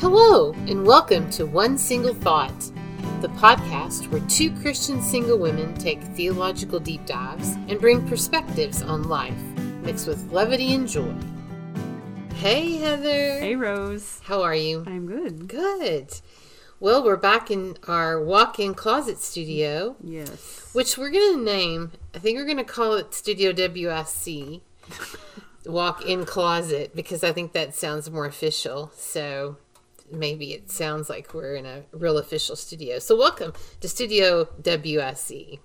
Hello, and welcome to One Single Thought, the podcast where two Christian single women take theological deep dives and bring perspectives on life, mixed with levity and joy. Hey, Heather. Hey, Rose. How are you? I'm good. Good. Well, we're back in our walk in closet studio, Yes. which we're going to name, I think we're going to call it Studio WSC, walk in closet, because I think that sounds more official. So maybe it sounds like we're in a real official studio. So, welcome to Studio WSC.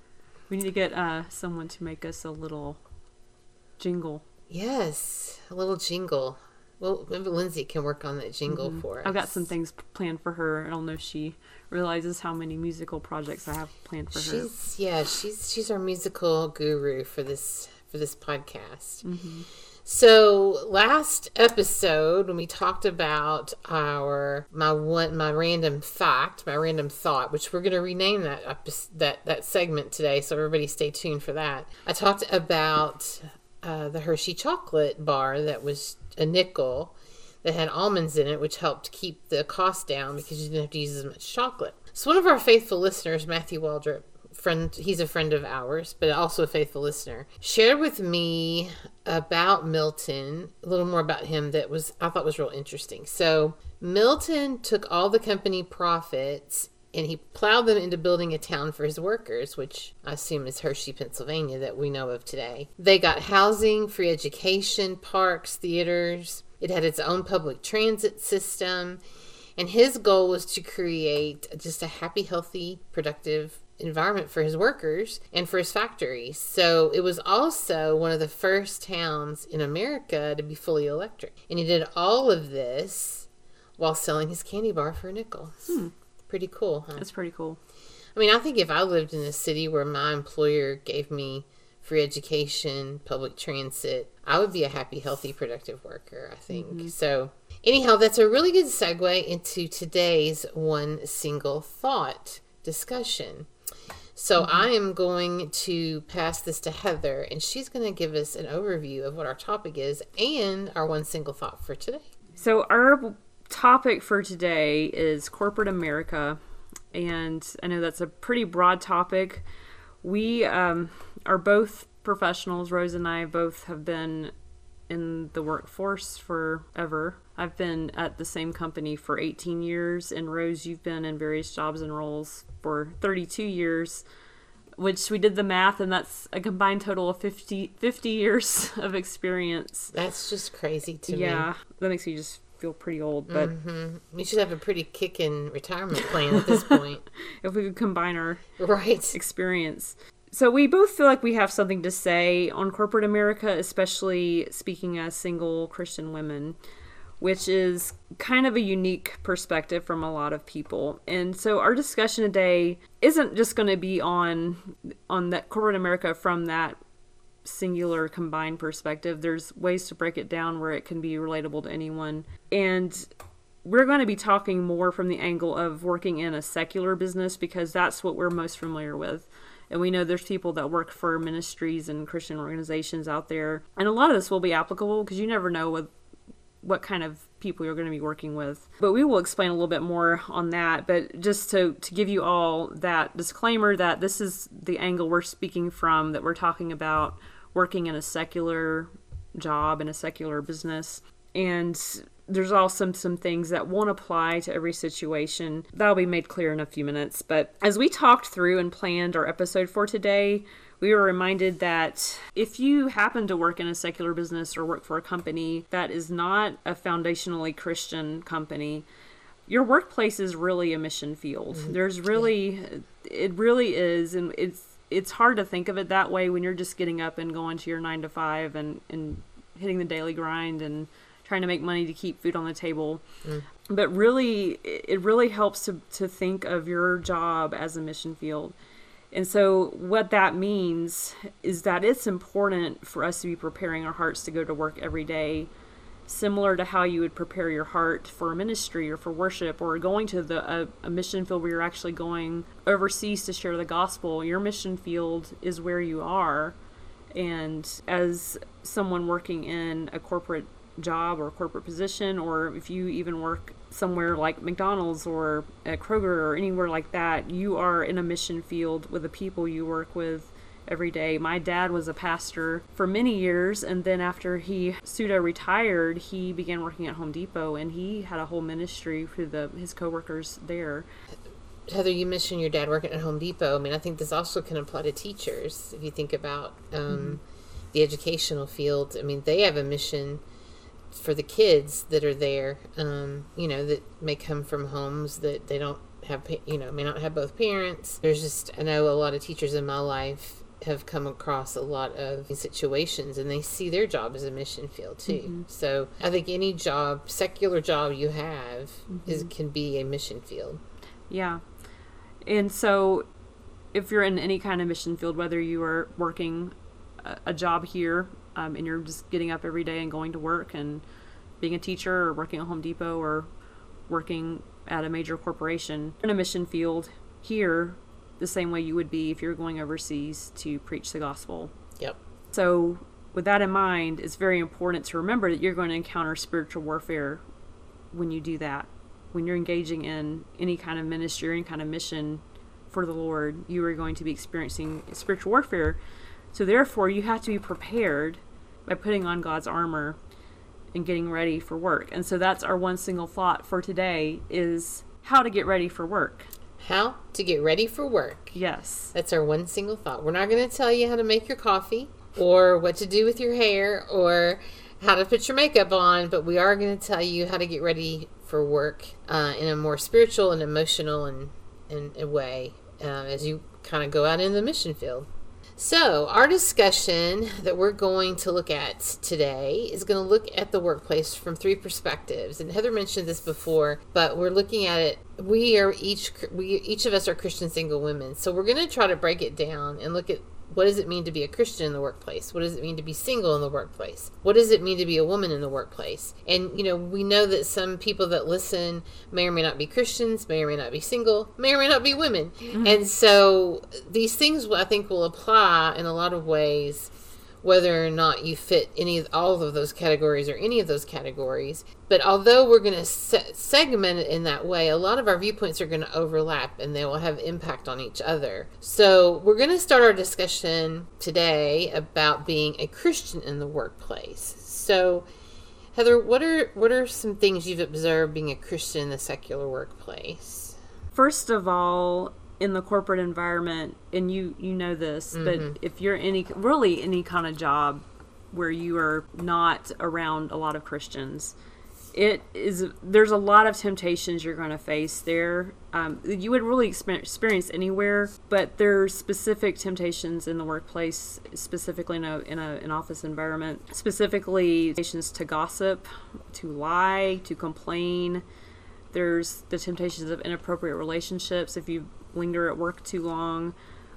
We need to get uh, someone to make us a little jingle. Yes, a little jingle. Well, maybe Lindsay can work on that jingle for us. Mm-hmm. I've got some things planned for her. I don't know if she realizes how many musical projects I have planned for her. She's yeah, she's she's our musical guru for this for this podcast. Mm-hmm. So last episode when we talked about our my one my random fact, my random thought, which we're going to rename that epi- that that segment today, so everybody stay tuned for that. I talked about uh, the Hershey chocolate bar that was a nickel that had almonds in it, which helped keep the cost down because you didn't have to use as much chocolate. So one of our faithful listeners, Matthew Waldrop, friend, he's a friend of ours, but also a faithful listener, shared with me about Milton, a little more about him that was I thought was real interesting. So Milton took all the company profits and he plowed them into building a town for his workers, which I assume is Hershey, Pennsylvania, that we know of today. They got housing, free education, parks, theaters. It had its own public transit system. And his goal was to create just a happy, healthy, productive environment for his workers and for his factories. So it was also one of the first towns in America to be fully electric. And he did all of this while selling his candy bar for a nickel. Hmm. Pretty cool, huh? That's pretty cool. I mean, I think if I lived in a city where my employer gave me free education, public transit, I would be a happy, healthy, productive worker, I think. Mm-hmm. So, anyhow, that's a really good segue into today's one single thought discussion. So, I am going to pass this to Heather, and she's going to give us an overview of what our topic is and our one single thought for today. So, our topic for today is corporate America. And I know that's a pretty broad topic. We um, are both professionals. Rose and I both have been in the workforce forever. I've been at the same company for 18 years, and Rose, you've been in various jobs and roles for 32 years, which we did the math, and that's a combined total of 50, 50 years of experience. That's just crazy to me. Yeah, that makes me just feel pretty old, but mm-hmm. We should have a pretty kicking retirement plan at this point. if we could combine our right. experience. So we both feel like we have something to say on corporate America, especially speaking as single Christian women, which is kind of a unique perspective from a lot of people. And so our discussion today isn't just going to be on on that corporate America from that singular combined perspective. There's ways to break it down where it can be relatable to anyone. And we're going to be talking more from the angle of working in a secular business because that's what we're most familiar with. And we know there's people that work for ministries and Christian organizations out there. And a lot of this will be applicable because you never know with what kind of people you're going to be working with. But we will explain a little bit more on that. But just to, to give you all that disclaimer that this is the angle we're speaking from, that we're talking about working in a secular job in a secular business. And there's also some things that won't apply to every situation. That'll be made clear in a few minutes. But as we talked through and planned our episode for today, we were reminded that if you happen to work in a secular business or work for a company that is not a foundationally Christian company, your workplace is really a mission field. Mm-hmm. There's really, it really is, and it's it's hard to think of it that way when you're just getting up and going to your nine to five and and hitting the daily grind and trying to make money to keep food on the table. Mm. But really, it really helps to, to think of your job as a mission field. And so, what that means is that it's important for us to be preparing our hearts to go to work every day, similar to how you would prepare your heart for a ministry or for worship or going to the a, a mission field where you're actually going overseas to share the gospel. Your mission field is where you are, and as someone working in a corporate job or corporate position, or if you even work somewhere like McDonald's or at Kroger or anywhere like that, you are in a mission field with the people you work with every day. My dad was a pastor for many years, and then after he pseudo retired, he began working at Home Depot, and he had a whole ministry for the his coworkers there. Heather, you mentioned your dad working at Home Depot. I mean, I think this also can apply to teachers. If you think about um, mm-hmm. the educational field, I mean, they have a mission for the kids that are there. Um, you know, that may come from homes that they don't have. You know, may not have both parents. There's just I know a lot of teachers in my life have come across a lot of situations and they see their job as a mission field too. Mm-hmm. So I think any job, secular job you have mm-hmm. is can be a mission field. Yeah. And so if you're in any kind of mission field, whether you are working a, a job here um, and you're just getting up every day and going to work and being a teacher or working at Home Depot or working at a major corporation in a mission field here the same way you would be if you're going overseas to preach the gospel. Yep. So, with that in mind, it's very important to remember that you're going to encounter spiritual warfare when you do that. When you're engaging in any kind of ministry any kind of mission for the Lord, you are going to be experiencing spiritual warfare. So, therefore, you have to be prepared by putting on God's armor and getting ready for work. And so that's our one single thought for today is how to get ready for work how to get ready for work. Yes. That's our one single thought. We're not going to tell you how to make your coffee or what to do with your hair or how to put your makeup on, but we are going to tell you how to get ready for work uh, in a more spiritual and emotional and, and, and way uh, as you kind of go out in the mission field. So, our discussion that we're going to look at today is going to look at the workplace from three perspectives. And Heather mentioned this before, but we're looking at it. We are each we each of us are Christian single women, so we're going to try to break it down and look at what does it mean to be a Christian in the workplace? What does it mean to be single in the workplace? What does it mean to be a woman in the workplace? And, you know, we know that some people that listen may or may not be Christians, may or may not be single, may or may not be women. Mm-hmm. And so these things I think will apply in a lot of ways whether or not you fit any of all of those categories or any of those categories. But although we're going to se- segment it in that way, a lot of our viewpoints are going to overlap and they will have impact on each other. So we're going to start our discussion today about being a Christian in the workplace. So Heather, what are what are some things you've observed being a Christian in the secular workplace? First of all, in the corporate environment and you you know this mm-hmm. but if you're any really any kind of job where you are not around a lot of christians it is there's a lot of temptations you're going to face there um, you would really experience anywhere but there's specific temptations in the workplace specifically in, a, in a, an office environment specifically temptations to gossip to lie to complain there's the temptations of inappropriate relationships if you linger at work too long,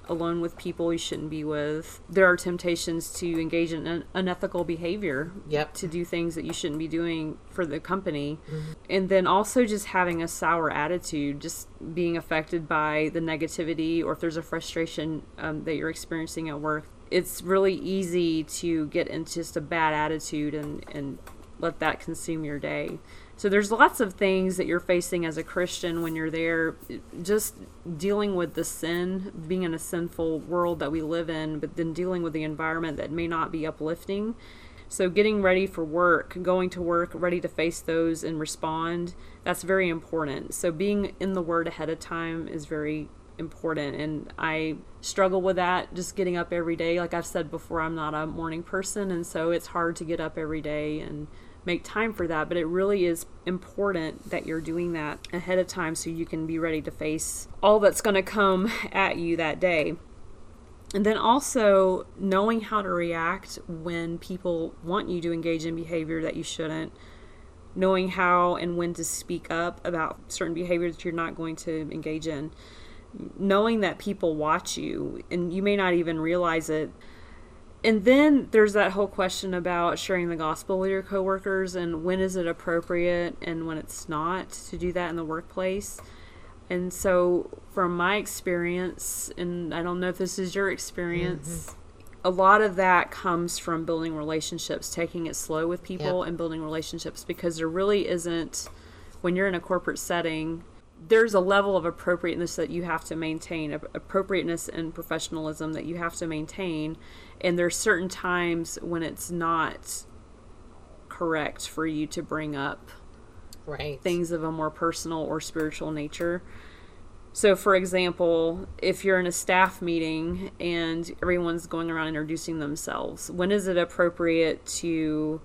alone with people you shouldn't be with. There are temptations to engage in un- unethical behavior. Yep. To do things that you shouldn't be doing for the company. Mm-hmm. And then also just having a sour attitude, just being affected by the negativity or if there's a frustration um, that you're experiencing at work. It's really easy to get into just a bad attitude and, and let that consume your day. So there's lots of things that you're facing as a Christian when you're there, just dealing with the sin, being in a sinful world that we live in, but then dealing with the environment that may not be uplifting. So getting ready for work, going to work, ready to face those and respond, that's very important. So being in the word ahead of time is very important and I struggle with that just getting up every day. Like I've said before, I'm not a morning person and so it's hard to get up every day and make time for that, but it really is important that you're doing that ahead of time so you can be ready to face all that's going to come at you that day. And then also knowing how to react when people want you to engage in behavior that you shouldn't, knowing how and when to speak up about certain behaviors that you're not going to engage in, knowing that people watch you and you may not even realize it and then there's that whole question about sharing the gospel with your coworkers and when is it appropriate and when it's not to do that in the workplace. And so, from my experience, and I don't know if this is your experience, mm-hmm. a lot of that comes from building relationships, taking it slow with people Yep. and building relationships because there really isn't, when you're in a corporate setting, there's a level of appropriateness that you have to maintain, ap- appropriateness and professionalism that you have to maintain. And there's certain times when it's not correct for you to bring up Right. things of a more personal or spiritual nature. So, for example, if you're in a staff meeting and everyone's going around introducing themselves, when is it appropriate to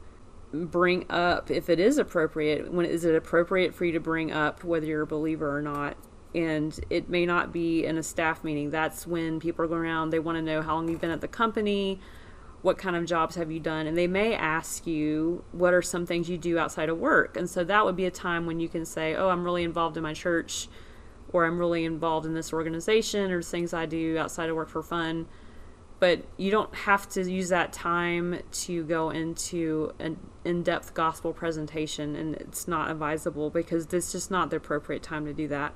bring up, if it is appropriate, when is it appropriate for you to bring up whether you're a believer or not? And it may not be in a staff meeting. That's when people are going around, they want to know how long you've been at the company, what kind of jobs have you done and they may ask you what are some things you do outside of work? And so that would be a time when you can say oh i'm really involved in my church or i'm really involved in this organization or things i do outside of work for fun. But you don't have to use that time to go into an in-depth gospel presentation and it's not advisable because it's just not the appropriate time to do that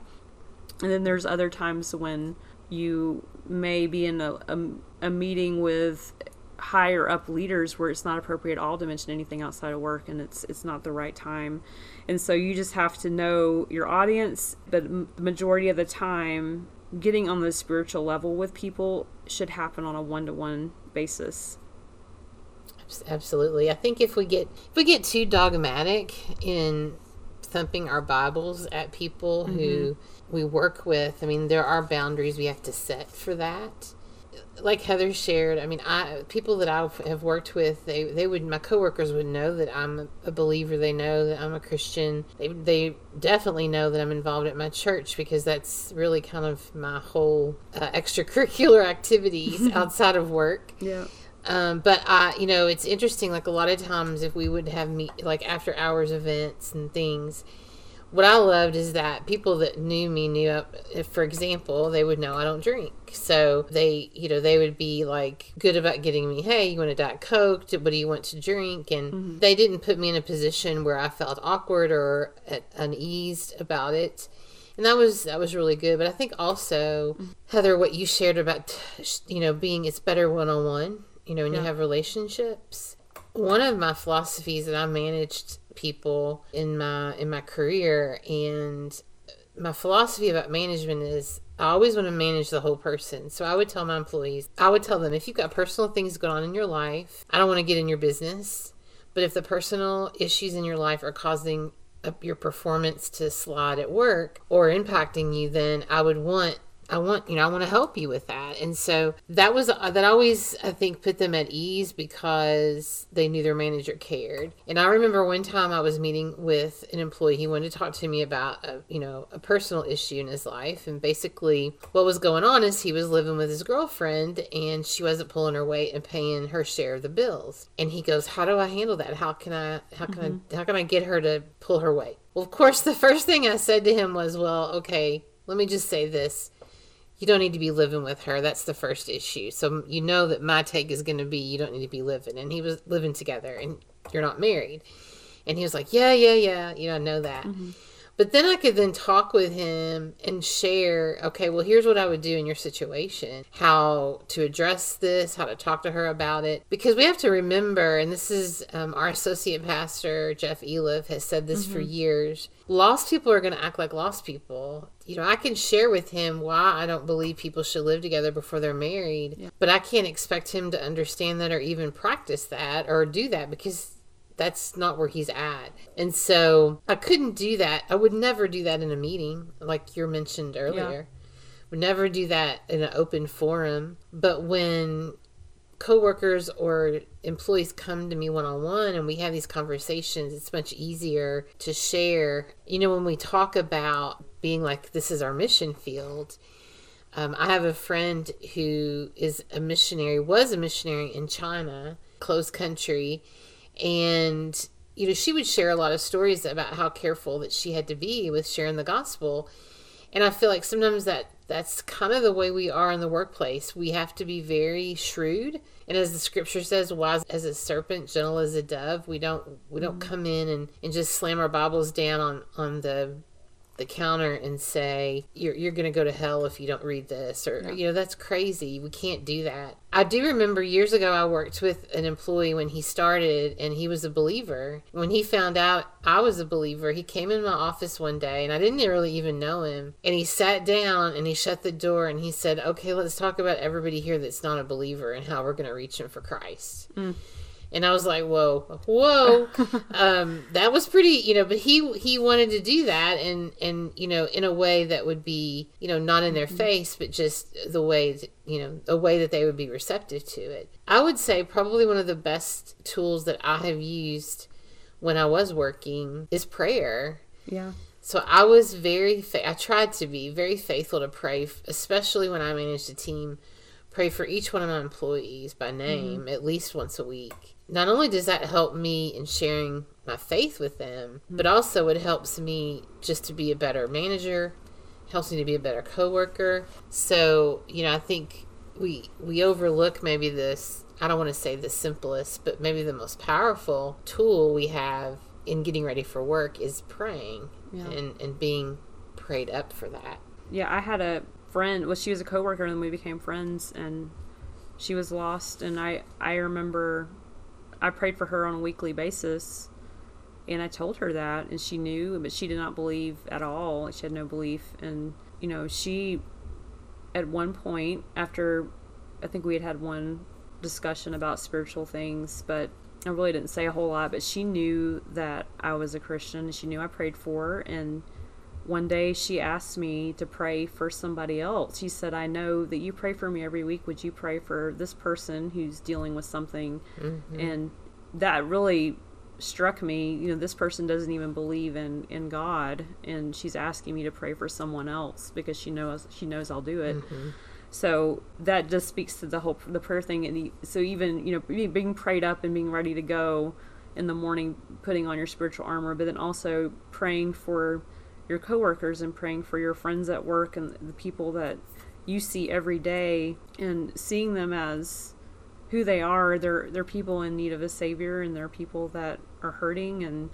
and then there's other times when you may be in a, a, a meeting with higher up leaders where it's not appropriate at all to mention anything outside of work and it's it's not the right time. And so you just have to know your audience but the majority of the time getting on the spiritual level with people should happen on a one-to-one basis. Absolutely. I think if we get if we get too dogmatic in thumping our Bibles at people who mm-hmm. We work with, I mean, there are boundaries we have to set for that. Like Heather shared, I mean, I people that I have worked with, they they would my coworkers would know that I'm a believer. They know that I'm a Christian. They they definitely know that I'm involved at my church because that's really kind of my whole uh, extracurricular activities outside of work. yeah Um, but I, you know, it's interesting. Like a lot of times, if we would have meet like after hours events and things, what I loved is that people that knew me knew. If, for example, they would know I don't drink, so they, you know, they would be like good about getting me. Hey, you want a diet coke? What do you want to drink? And mm-hmm. they didn't put me in a position where I felt awkward or at uneased about it and that was that was really good but i think also mm-hmm. heather what you shared about you know being it's better one-on-one you know when you have relationships one of my philosophies that i managed people in my in my career and my philosophy about management is I always want to manage the whole person. So I would tell my employees, I would tell them if you've got personal things going on in your life, I don't want to get in your business. But if the personal issues in your life are causing your performance to slide at work or impacting you, then I would want I want you know I want to help you with that. And so that was uh, that always I think put them at ease because they knew their manager cared. And I remember one time I was meeting with an employee. He wanted to talk to me about a, you know a personal issue in his life, and basically what was going on is he was living with his girlfriend and she wasn't pulling her weight and paying her share of the bills. And he goes, "How do I handle that? How can I how can I how can I get her to pull her weight?" Well, of course, the first thing I said to him was, "Well, okay, let me just say this." You don't need to be living with her. That's the first issue. So you know that my take is going to be you don't need to be living. And he was living together and you're not married. And he was like, yeah, yeah, yeah. You know, I know that. Mm-hmm. But then I could then talk with him and share, okay, well, here's what I would do in your situation, how to address this, how to talk to her about it. Because we have to remember, and this is um, our associate pastor, Jeff Eliff, has said this for years lost people are going to act like lost people. You know, I can share with him why I don't believe people should live together before they're married, but I can't expect him to understand that or even practice that or do that because that's not where he's at. And so I couldn't do that. I would never do that in a meeting, like you mentioned earlier. Would never do that in an open forum. But when coworkers or employees come to me one on one and we have these conversations, it's much easier to share. You know, when we talk about being like, this is our mission field, um, I have a friend who is a missionary, was a missionary in China, closed country, and you know she would share a lot of stories about how careful that she had to be with sharing the gospel. And I feel like sometimes that that's kind of the way we are in the workplace. We have to be very shrewd, and as the scripture says, wise as a serpent, gentle as a dove. We don't we don't mm-hmm. come in and, and just slam our Bibles down on on the the counter and say you're you're going to go to hell if you don't read this or Yeah. you know that's crazy. We can't do that. I do remember years ago I worked with an employee when he started and he was a believer. When he found out I was a believer, he came in my office one day and I didn't really even know him. And he sat down and he shut the door and he said, "Okay, let's talk about everybody here that's not a believer and how we're going to reach them for Christ." Mm. And I was like, "Whoa, whoa!" um, that was pretty, you know. But he he wanted to do that, and and you know, in a way that would be, you know, not in their face, but just the way, that, you know, a way that they would be receptive to it. I would say probably one of the best tools that I have used when I was working is prayer. Yeah. So I was very, fa- I tried to be very faithful to pray, especially when I managed a team. Pray for each one of my employees by name at least once a week. Not only does that help me in sharing my faith with them, hmm. but also it helps me just to be a better manager, helps me to be a better coworker. So you know, I think we we overlook maybe this. I don't want to say the simplest, but maybe the most powerful tool we have in getting ready for work is praying Yeah. and, and being prayed up for that. Yeah, I had a friend. Well, she was a coworker, and then we became friends. And she was lost, and I I remember I prayed for her on a weekly basis, and I told her that, and she knew, but she did not believe at all. She had no belief, and you know, she at one point after I think we had had one discussion about spiritual things, but I really didn't say a whole lot. But she knew that I was a Christian. She knew I prayed for her, and one day she asked me to pray for somebody else. She said, I know that you pray for me every week. Would you pray for this person who's dealing with something? Mm-hmm. And that really struck me. You know, this person doesn't even believe in, in God, and she's asking me to pray for someone else because she knows she knows I'll do it. Mm-hmm. So that just speaks to the whole the prayer thing. And the, so even you know being prayed up and being ready to go in the morning, putting on your spiritual armor, but then also praying for your coworkers and praying for your friends at work and the people that you see every day and seeing them as who they are. They're they're people in need of a savior and they're people that are hurting and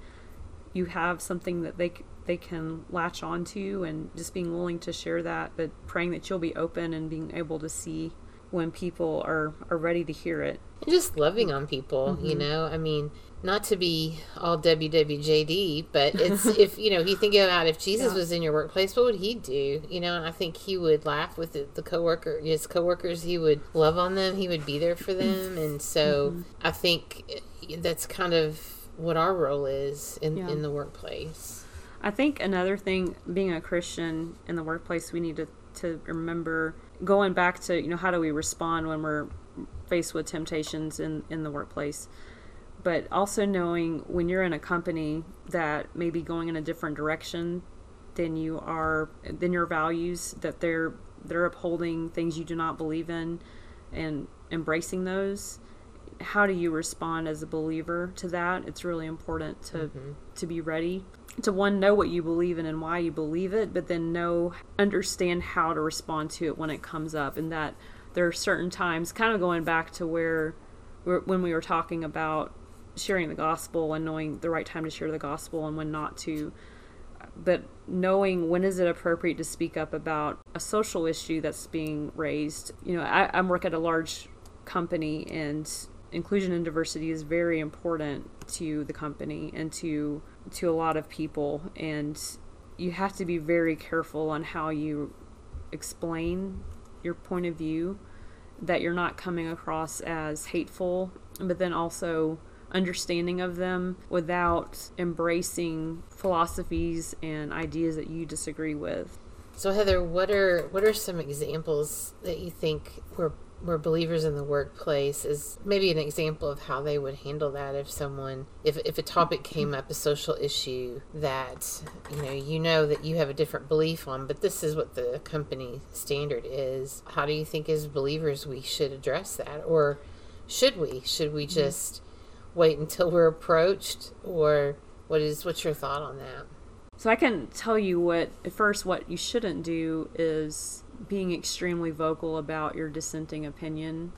you have something that they they can latch onto and just being willing to share that but praying that you'll be open and being able to see when people are are ready to hear it And just loving on people, you mm-hmm. know? I mean, not to be all WWJD, but it's if, you know, you think about if Jesus Yeah. was in your workplace, what would he do? You know, and I think he would laugh with the, the coworker, his coworkers, he would love on them, he would be there for them. And so I think eh, that's kind of what our role is in, Yeah. in the workplace. I think another thing, being a Christian in the workplace, we need to, to remember going back to, you know, how do we respond when we're faced with temptations in, in the workplace? But also knowing when you're in a company that may be going in a different direction than you are, than your values, that they're they're upholding things you do not believe in and embracing those how do you respond as a believer to that? It's really important to mm-hmm. to be ready to one know what you believe in and why you believe it but then know understand how to respond to it when it comes up and that there are certain times kind of going back to where where- when we were talking about sharing the gospel and knowing the right time to share the gospel and when not to but knowing when is it appropriate to speak up about a social issue that's being raised. You know I, i'm work at a large company and inclusion and diversity is very important to the company and to to a lot of people. And you have to be very careful on how you explain your point of view that you're not coming across as hateful but then also understanding of them without embracing philosophies and ideas that you disagree with. So Heather, what are what are some examples that you think were were believers in the workplace? Is maybe an example of how they would handle that if someone if if a topic came up a social issue that you know you know that you have a different belief on but this is what the company standard is. How do you think as believers we should address that? Or should we? Should we mm-hmm. just wait until we're approached or what is what's your thought on that So I can tell you what at first what you shouldn't do is being extremely vocal about your dissenting opinion.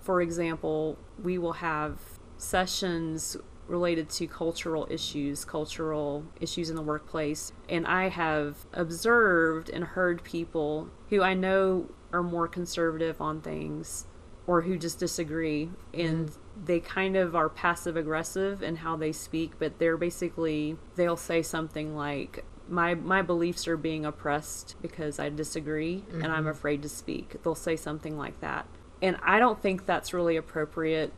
For example, we will have sessions related to cultural issues, cultural issues in the workplace. And I have observed and heard people who I know are more conservative on things or who just disagree and mm-hmm. They kind of are passive aggressive in how they speak but they're basically they'll say something like my my beliefs are being oppressed because I disagree and I'm mm-hmm. afraid to speak. They'll say something like that. And I don't think that's really appropriate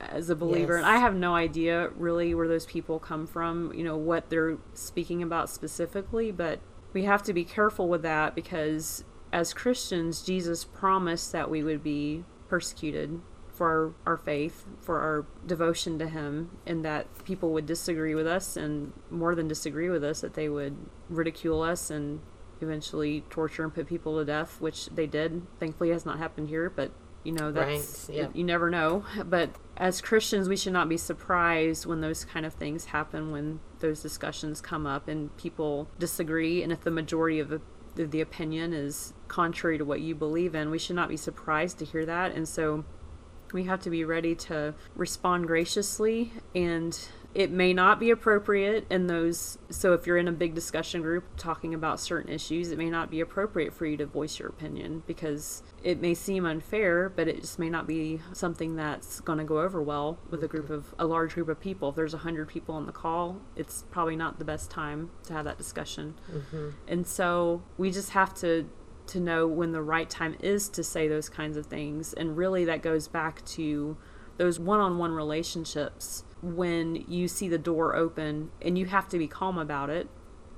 as a believer Yes. and I have no idea really where those people come from, you know, what they're speaking about specifically, but we have to be careful with that because as Christians, Jesus promised that we would be persecuted for our, our faith, for our devotion to Him, and that people would disagree with us, and more than disagree with us, that they would ridicule us and eventually torture and put people to death, which they did. Thankfully, has not happened here, but you know that's Right, yeah. you never know. But as Christians, we should not be surprised when those kind of things happen, when those discussions come up and people disagree, and if the majority of the the, the opinion is contrary to what you believe in, we should not be surprised to hear that. And so we have to be ready to respond graciously and it may not be appropriate in those so if you're in a big discussion group talking about certain issues it may not be appropriate for you to voice your opinion because it may seem unfair but it just may not be something that's going to go over well with a group of a large group of people. If there's 100 people on the call it's probably not the best time to have that discussion. Mm-hmm. And so we just have to to know when the right time is to say those kinds of things. And really, that goes back to those one on one relationships when you see the door open and you have to be calm about it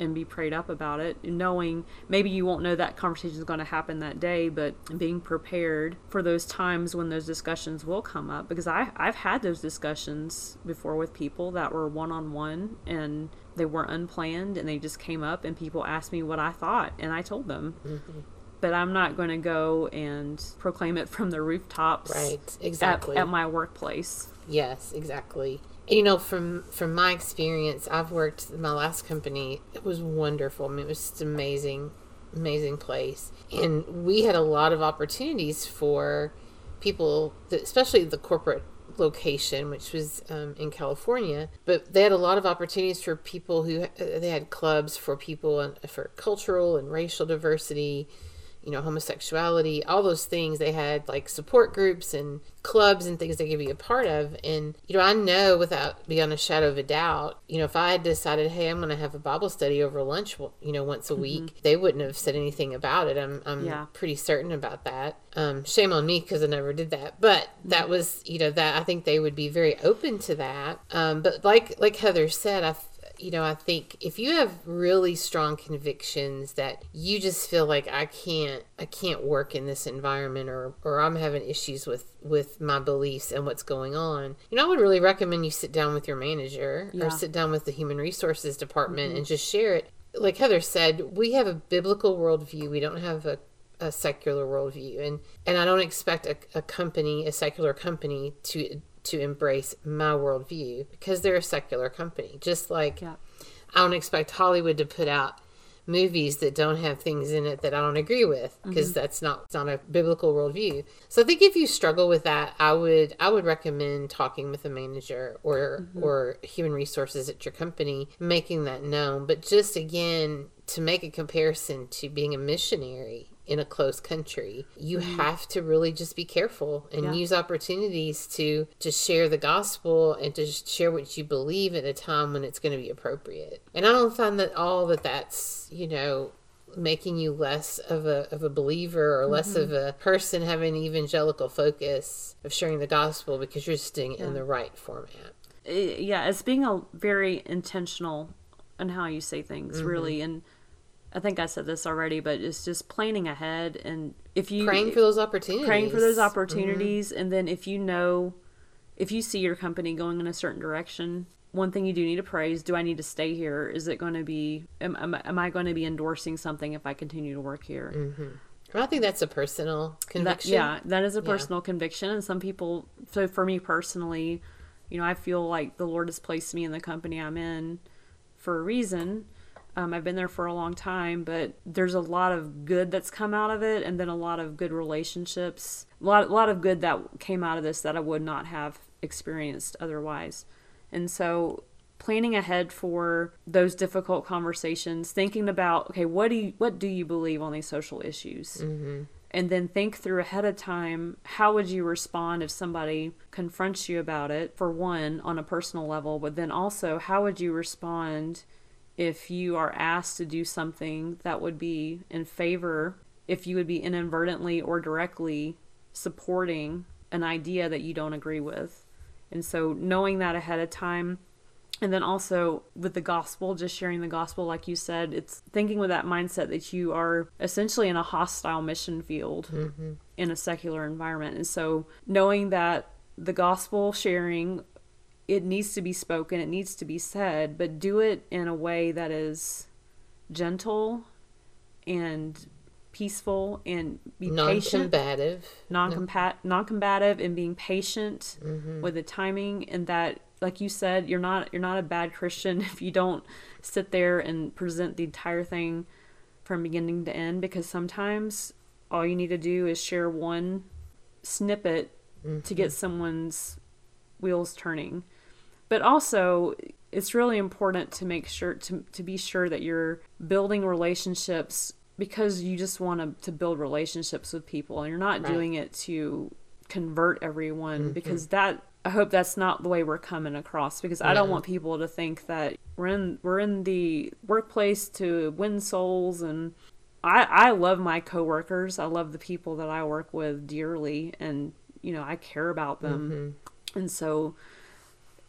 and be prayed up about it, knowing maybe you won't know that conversation is going to happen that day, but being prepared for those times when those discussions will come up. Because I, I've had those discussions before with people that were one on one and they weren't unplanned and they just came up and people asked me what I thought and I told them mm-hmm. But I'm not going to go and proclaim it from the rooftops Right, exactly. at my workplace. Yes, exactly. And, you know, from from my experience, I've worked my last company. It was wonderful. I mean, it was just amazing, amazing place. And we had a lot of opportunities for people, that, especially the corporate location, which was um, in California. But they had a lot of opportunities for people who uh, they had clubs for people and for cultural and racial diversity you know, homosexuality, all those things. They had like support groups and clubs and things they could be a part of. And, you know, I know without beyond a shadow of a doubt, you know, if I had decided, hey, I'm going to have a Bible study over lunch, you know, once a week, they wouldn't have said anything about it. I'm, I'm Yeah. pretty certain about that. Um, shame on me because I never did that. But that was, you know, that I think they would be very open to that. Um, but like, like Heather said, I you know, I think if you have really strong convictions that you just feel like I can't, I can't work in this environment, or or I'm having issues with with my beliefs and what's going on, you know, I would really recommend you sit down with your manager Yeah. or sit down with the human resources department and mm-hmm. just share it. Like Heather said, we have a biblical worldview. We don't have a a secular worldview and and i don't expect a, a company a secular company to to embrace my worldview because they're a secular company. Just like Yeah. i don't expect hollywood to put out movies that don't have things in it that i don't agree with because mm-hmm. that's not it's not a biblical worldview. So i think if you struggle with that i would i would recommend talking with a manager or mm-hmm. or human resources at your company making that known. But just again to make a comparison to being a missionary in a close country you mm-hmm. have to really just be careful and Yeah. use opportunities to to share the gospel and to share what you believe at a time when it's going to be appropriate. And i don't find that all that that's you know making you less of a of a believer or less mm-hmm. of a person having an evangelical focus of sharing the gospel because you're just doing it in the right format. Yeah, it's being a very intentional on how you say things, really. Mm-hmm. And I think I said this already, but it's just planning ahead. And if you praying for those opportunities praying for those mm-hmm. opportunities, and then if you know, if you see your company going in a certain direction, one thing you do need to pray is: Do I need to stay here? Is it going to be? Am, am, am I going to be endorsing something if I continue to work here? Mm-hmm. i think that's a personal That, conviction yeah, that is a Yeah. personal conviction, and some people. So for me personally, you know, I feel like the Lord has placed me in the company I'm in for a reason. Um, I've been there for a long time, but there's a lot of good that's come out of it, and then a lot of good relationships. A lot, a lot of good that came out of this that I would not have experienced otherwise. And so planning ahead for those difficult conversations, thinking about okay, what do you what do you believe on these social issues? Mm-hmm. And then think through ahead of time how would you respond if somebody confronts you about it, for one, on a personal level, but then also how would you respond if you are asked to do something that would be in favor, if you would be inadvertently or directly supporting an idea that you don't agree with. And so knowing that ahead of time and then also with the gospel just sharing the gospel like you said it's thinking with that mindset that you are essentially in a hostile mission field Mm-hmm. in a secular environment and so knowing that the gospel sharing it needs to be spoken it needs to be said but do it in a way that is gentle and peaceful and be patient Non-combative. non-compat non-combative and being patient Mm-hmm. with the timing and that like you said you're not you're not a bad christian if you don't sit there and present the entire thing from beginning to end because sometimes all you need to do is share one snippet to get someone's wheels turning but also it's really important to make sure to, to be sure that you're building relationships because you just want to, to build relationships with people and you're not Right. doing it to convert everyone mm-hmm. because that I hope that's not the way we're coming across because I don't want people to think that we're in we're in the workplace to win souls and I I love my coworkers. I love the people that I work with dearly and you know, I care about them. Mm-hmm. And so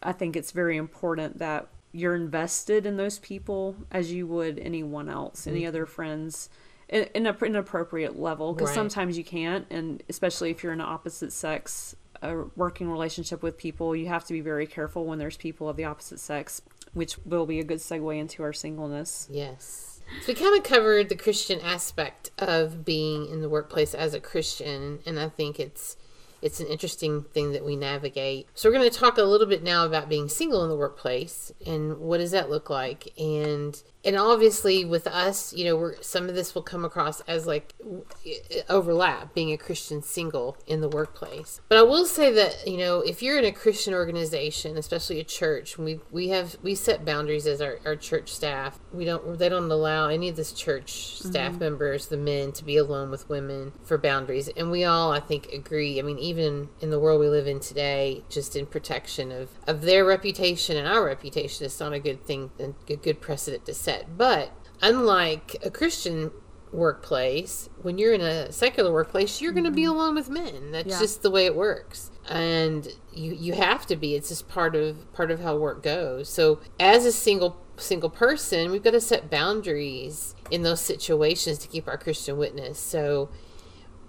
I think it's very important that you're invested in those people as you would anyone else, any mm-hmm. other friends, in, in a, an appropriate level. Because Right. sometimes you can't, and especially if you're in an opposite sex, a working relationship with people, you have to be very careful when there's people of the opposite sex, which will be a good segue into our singleness. Yes. So we kind of covered the Christian aspect of being in the workplace as a Christian, and I think it's it's an interesting thing that we navigate. So we're going to talk a little bit now about being single in the workplace and what does that look like and and obviously with us, you know, we're some of this will come across as like uh, overlap being a Christian single in the workplace. But I will say that, you know, if you're in a Christian organization, especially a church, we we have we set boundaries as our, our church staff. We don't they don't allow any of this church staff mm-hmm. members, the men, to be alone with women for boundaries. And we all I think agree. I mean, even in the world we live in today, just in protection of, of their reputation and our reputation, it's not a good thing a good precedent to set. But unlike a Christian workplace, when you're in a secular workplace, you're going to be mm-hmm. alone with men. That's Yeah. just the way it works. And you you have to be. It's just part of part of how work goes. So as a single single person, we've got to set boundaries in those situations to keep our Christian witness. So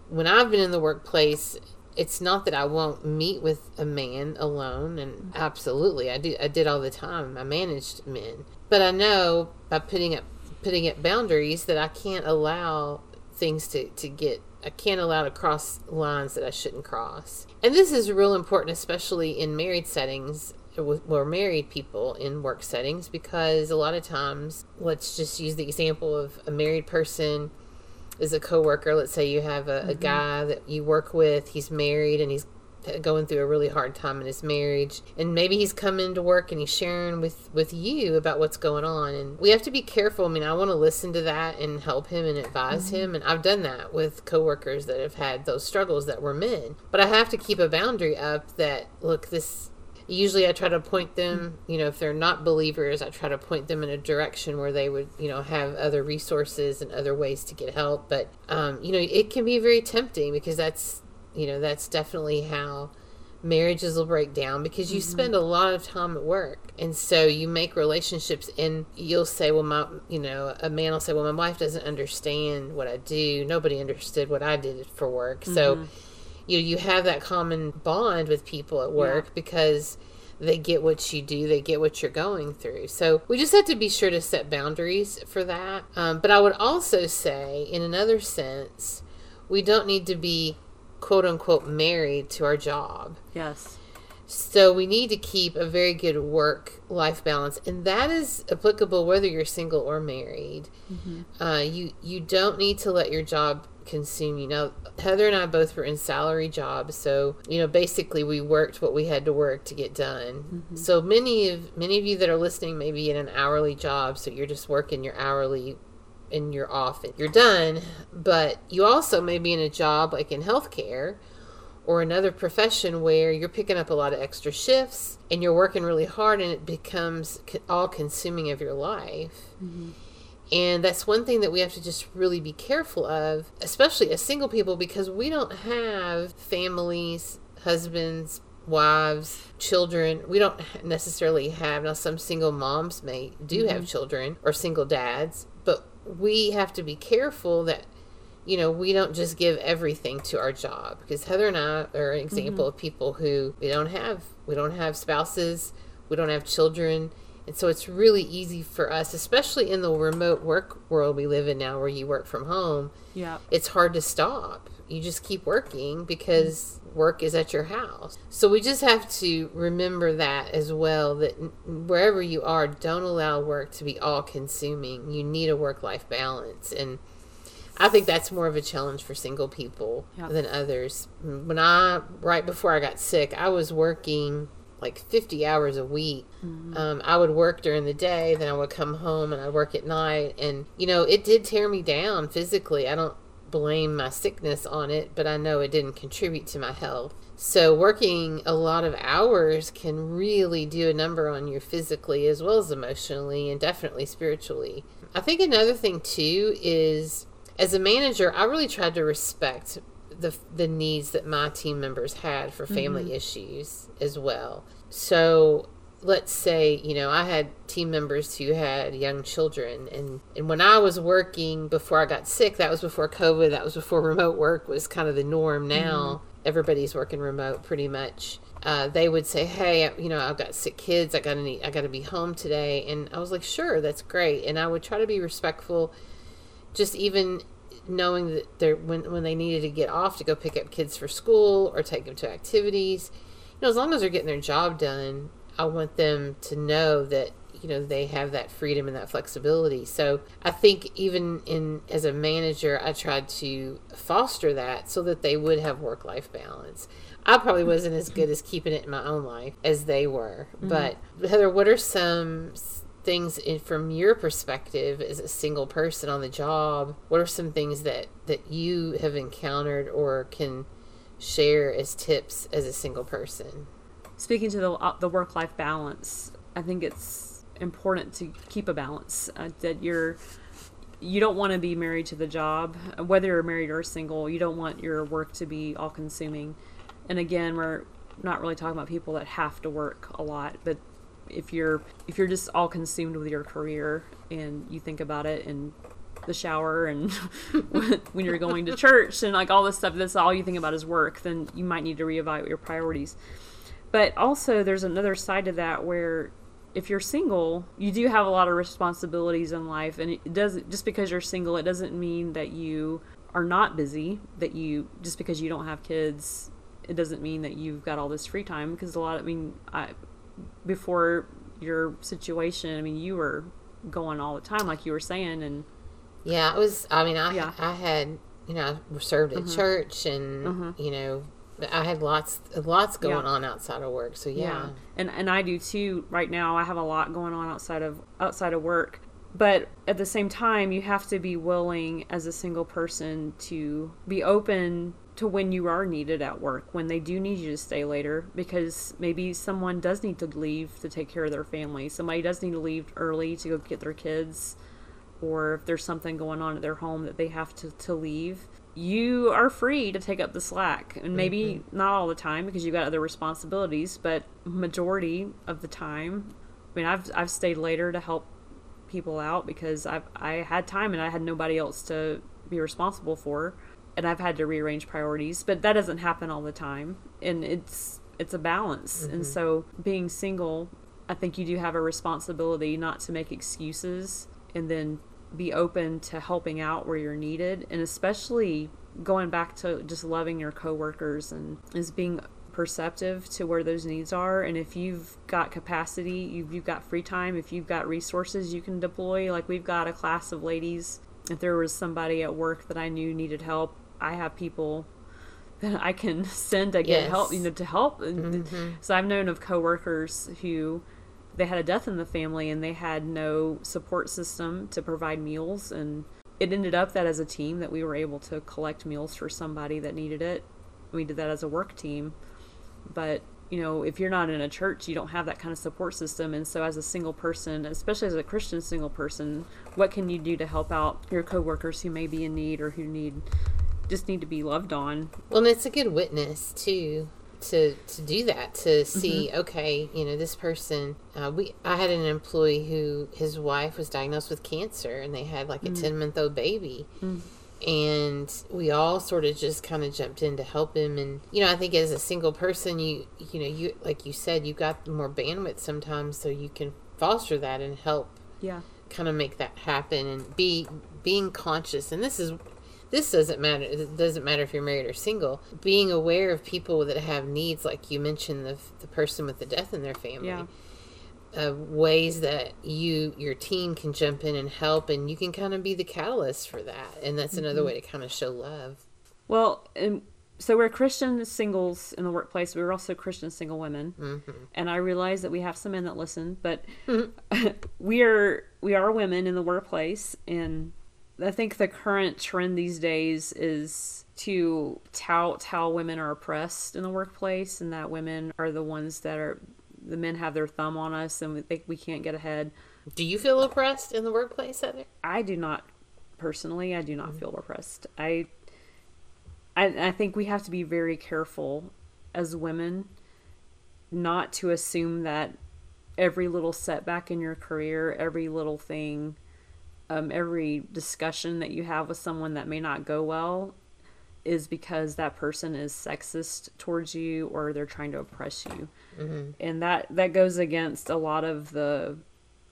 when I've been in the workplace, it's not that I won't meet with a man alone, and mm-hmm. absolutely, I do. I did all the time. I managed men, but I know by putting up putting up boundaries that I can't allow things to to get. I can't allow to cross lines that I shouldn't cross. And this is real important, especially in married settings with more married people in work settings, because a lot of times, let's just use the example of a married person is a coworker. Let's say you have a, a mm-hmm. guy that you work with. He's married and he's going through a really hard time in his marriage, and maybe he's coming to work and he's sharing with with you about what's going on. And we have to be careful. I mean, I want to listen to that and help him and advise him, and I've done that with coworkers that have had those struggles that were men. But I have to keep a boundary up that look this usually i try to point them you know if they're not believers i try to point them in a direction where they would you know have other resources and other ways to get help but um, you know it can be very tempting because that's you know that's definitely how marriages will break down because you spend a lot of time at work. And so you make relationships and you'll say well my you know a man will say well my wife doesn't understand what i do. Nobody understood what i did for work. So you know, you have that common bond with people at work because they get what you do, they get what you're going through. So we just have to be sure to set boundaries for that. Um, but I would also say, in another sense, we don't need to be quote unquote married to our job. Yes. So we need to keep a very good work life balance, and that is applicable whether you're single or married. Uh, you you don't need to let your job consume you. Now, Heather and I both were in salary jobs, so you know, basically we worked what we had to work to get done. Mm-hmm. So many of many of you that are listening may be in an hourly job, so you're just working your hourly and you're off and you're done. But you also may be in a job like in healthcare or another profession where you're picking up a lot of extra shifts and you're working really hard and it becomes all consuming of your life. Mm-hmm. And that's one thing that we have to just really be careful of, especially as single people, because we don't have families, husbands, wives, children. We don't necessarily have, now, some single moms may do mm-hmm. have children or single dads, we have to be careful that you know, we don't just give everything to our job because Heather and I are an example mm-hmm. of people who we don't have we don't have spouses, we don't have children, and so it's really easy for us, especially in the remote work world we live in now where you work from home. Yeah. It's hard to stop. You just keep working because work is at your house. So we just have to remember that as well that wherever you are, don't allow work to be all consuming. You need a work life balance and I think that's more of a challenge for single people than others. When I right before I got sick, I was working like 50 hours a week. Mm-hmm. Um, I would work during the day, then I would come home and I'd work at night. And, you know, it did tear me down physically. I don't blame my sickness on it, but I know it didn't contribute to my health. So, working a lot of hours can really do a number on you physically as well as emotionally and definitely spiritually. I think another thing, too, is as a manager, I really tried to respect the the needs that my team members had for family mm-hmm. issues as well. So let's say you know I had team members who had young children, and and when I was working before I got sick, that was before COVID, that was before remote work was kind of the norm. Now mm-hmm. everybody's working remote pretty much. Uh, they would say, "Hey, you know, I've got sick kids. I got to I got to be home today." And I was like, "Sure, that's great." And I would try to be respectful, just even knowing that they're when when they needed to get off to go pick up kids for school or take them to activities. You know, as long as they're getting their job done, I want them to know that you know they have that freedom and that flexibility. So I think even in as a manager, I tried to foster that so that they would have work life balance. I probably wasn't as good as keeping it in my own life as they were. Mm-hmm. But Heather, what are some things in, from your perspective as a single person on the job what are some things that that you have encountered or can share as tips as a single person speaking to the, uh, the work life balance i think it's important to keep a balance uh, that you're you don't want to be married to the job whether you're married or single you don't want your work to be all consuming and again we're not really talking about people that have to work a lot but if you're if you're just all consumed with your career and you think about it in the shower and when you're going to church and like all this stuff that's all you think about is work then you might need to reevaluate your priorities but also there's another side to that where if you're single, you do have a lot of responsibilities in life, and it doesn't just because you're single, it doesn't mean that you are not busy. That you just because you don't have kids, it doesn't mean that you've got all this free time. Because a lot, of, I mean, I before your situation, I mean, you were going all the time, like you were saying, and yeah, it was. I mean, I yeah. I had you know I served at mm-hmm. church, and mm-hmm. you know I had lots lots going yeah. on outside of work. So yeah. yeah, and and I do too. Right now, I have a lot going on outside of outside of work. But at the same time, you have to be willing as a single person to be open to when you are needed at work, when they do need you to stay later, because maybe someone does need to leave to take care of their family. Somebody does need to leave early to go get their kids, or if there's something going on at their home that they have to, to leave. You are free to take up the slack, and maybe mm-hmm. not all the time because you've got other responsibilities, but majority of the time. I mean, I've I've stayed later to help people out because I've I had time and I had nobody else to be responsible for and I've had to rearrange priorities, but that doesn't happen all the time. And it's it's a balance. Mm-hmm. And so being single, I think you do have a responsibility not to make excuses and then be open to helping out where you're needed and especially going back to just loving your coworkers and is being perceptive to where those needs are and if you've got capacity you've, you've got free time if you've got resources you can deploy like we've got a class of ladies if there was somebody at work that I knew needed help, I have people that I can send to get Yes. help, you know, to help. And mm-hmm. So I've known of coworkers who they had a death in the family and they had no support system to provide meals and it ended up that as a team that we were able to collect meals for somebody that needed it. We did that as a work team. But, you know, if you're not in a church, you don't have that kind of support system and so as a single person, especially as a Christian single person, what can you do to help out your coworkers who may be in need or who need just need to be loved on? Well, and it's a good witness too to to do that to see mm-hmm. okay you know this person uh, we i had an employee who his wife was diagnosed with cancer and they had like a mm. 10 month old baby mm. and we all sort of just kind of jumped in to help him. And you know i think as a single person you you know you like you said you got more bandwidth sometimes so you can foster that and help Yeah. kind of make that happen and be being conscious. And this is this doesn't matter it doesn't matter if you're married or single being aware of people that have needs like you mentioned the, the person with the death in their family Yeah. uh, ways that you your team can jump in and help and you can kind of be the catalyst for that and that's another way to kind of show love Well, and so we're Christian singles in the workplace. We're also Christian single women, Mm-hmm. and I realize that we have some men that listen, but we are we are women in the workplace, and I think the current trend these days is to tout how women are oppressed in the workplace, and that women are the ones that are the men have their thumb on us, and we think we can't get ahead. do you feel oppressed in the workplace Heather? I do not personally. I do not mm-hmm. feel oppressed. I, I, I think we have to be very careful as women, not to assume that every little setback in your career, every little thing, um, every discussion that you have with someone that may not go well, is because that person is sexist towards you or they're trying to oppress you, and that that goes against a lot of the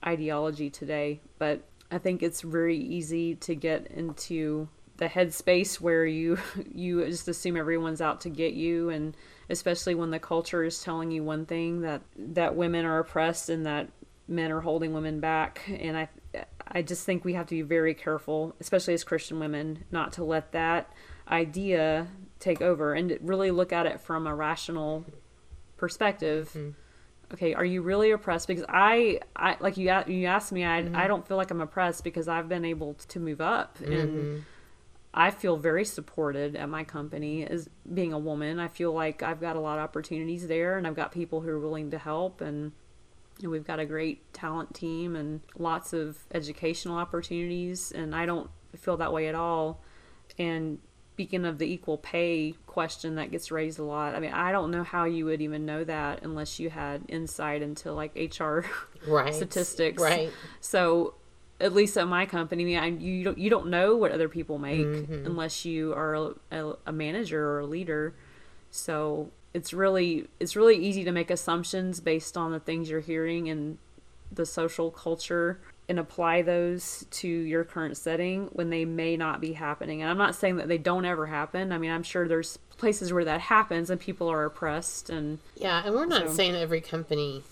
ideology today, but I think it's very easy to get into the headspace where you you just assume everyone's out to get you and especially when the culture is telling you one thing that that women are oppressed and that men are holding women back. And I I just think we have to be very careful, especially as Christian women, not to let that idea take over and really look at it from a rational perspective. Mm-hmm. Okay are you really oppressed? Because i i like you you asked me i mm-hmm. i don't feel like i'm oppressed because i've been able to move up. Mm-hmm. And i feel very supported at my company as being a woman. I feel like i've got a lot of opportunities there and i've got people who are willing to help and and we've got a great talent team and lots of educational opportunities and i don't feel that way at all. And speaking of the equal pay question that gets raised a lot i mean i don't know how you would even know that unless you had insight into like hr right. statistics. Right. So at least at my company I you don't you don't know what other people make Mm-hmm. unless you are a, a, a manager or a leader. So it's really it's really easy to make assumptions based on the things you're hearing and the social culture and apply those to your current setting when they may not be happening. And I'm not saying that they don't ever happen. I mean, I'm sure there's places where that happens and people are oppressed and Yeah, and we're not So- saying every company.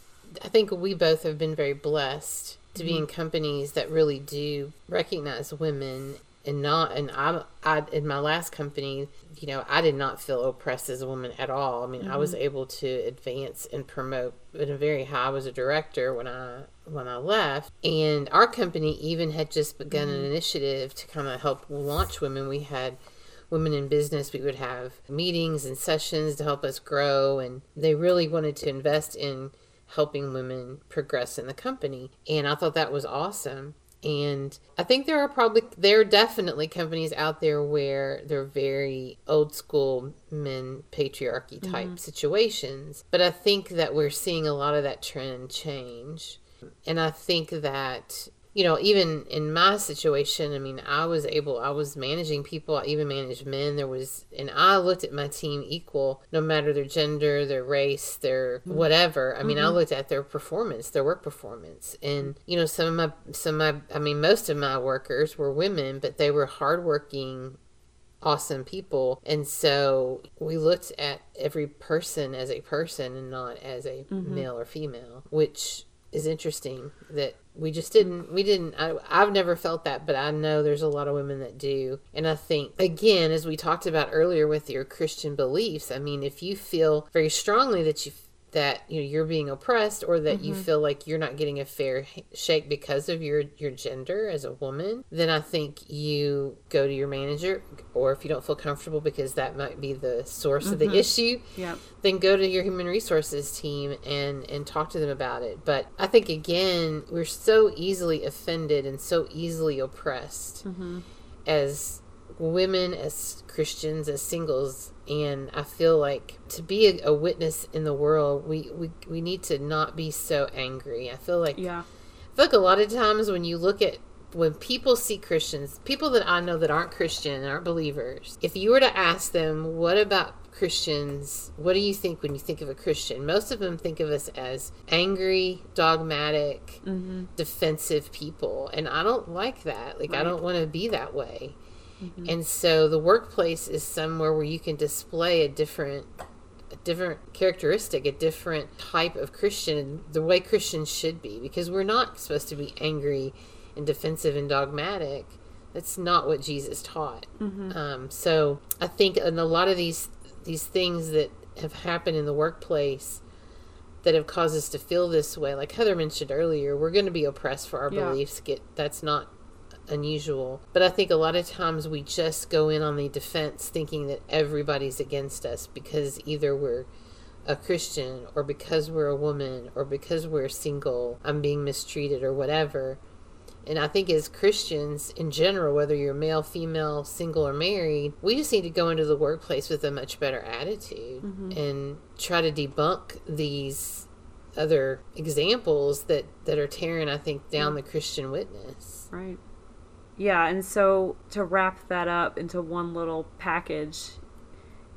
I think we both have been very blessed to be mm-hmm. in companies that really do recognize women and not. And I, I in my last company, you know, I did not feel oppressed as a woman at all. I mean, I was mm-hmm. able to advance and promote in a very high. I was a director when I when I left, and our company even had just begun an mm-hmm. initiative to kind of help launch women. We had women in business we would have meetings and sessions to help us grow and they really wanted to invest in helping women progress in the company and i thought that was awesome and i think there are probably there are definitely companies out there where they're very old school men patriarchy type mm-hmm. situations. But i think that we're seeing a lot of that trend change. And i think that you know, even in my situation, I mean, I was able, I was managing people, I even managed men. There was, and I looked at my team equal, no matter their gender, their race, their mm-hmm. whatever. I mean, I mm-hmm. looked at their performance, their work performance. And, you know, some of my, some of my, I mean, most of my workers were women, but they were hardworking, awesome people. And so we looked at every person as a person and not as a mm-hmm. male or female, which is interesting that we just didn't we didn't I, i've never felt that but i know there's a lot of women that do. And i think again as we talked about earlier with your christian beliefs i mean if you feel very strongly that you that you know you're being oppressed or that you mm-hmm. feel like you're not getting a fair shake because of your your gender as a woman then i think you go to your manager or if you don't feel comfortable because that might be the source of the mm-hmm. issue Yep. then go to your human resources team and and talk to them about it. But i think again we're so easily offended and so easily oppressed mm-hmm. as women as christians as singles and i feel like to be a, a witness in the world we, we we need to not be so angry i feel like Yeah. I feel like a lot of times when you look at when people see Christians, people that I know that aren't Christian aren't believers, if you were to ask them, what about Christians? What do you think when you think of a Christian? Most of them think of us as angry, dogmatic, mm-hmm. defensive people. And I don't like that. Like, I don't want to be that way. And so the workplace is somewhere where you can display a different a different characteristic, a different type of Christian, the way Christians should be, because we're not supposed to be angry and defensive and dogmatic. That's not what Jesus taught. Um, so I think in a lot of these these things that have happened in the workplace that have caused us to feel this way, like Heather mentioned earlier, we're going to be oppressed for our Yeah. beliefs. Get that's not unusual. But I think a lot of times we just go in on the defense thinking that everybody's against us because either we're a Christian or because we're a woman or because we're single, I'm being mistreated or whatever. And I think as Christians in general, whether you're male, female, single, or married, we just need to go into the workplace with a much better attitude mm-hmm. and try to debunk these other examples that, that are tearing, I think, down the Christian witness. Right. Yeah, and so to wrap that up into one little package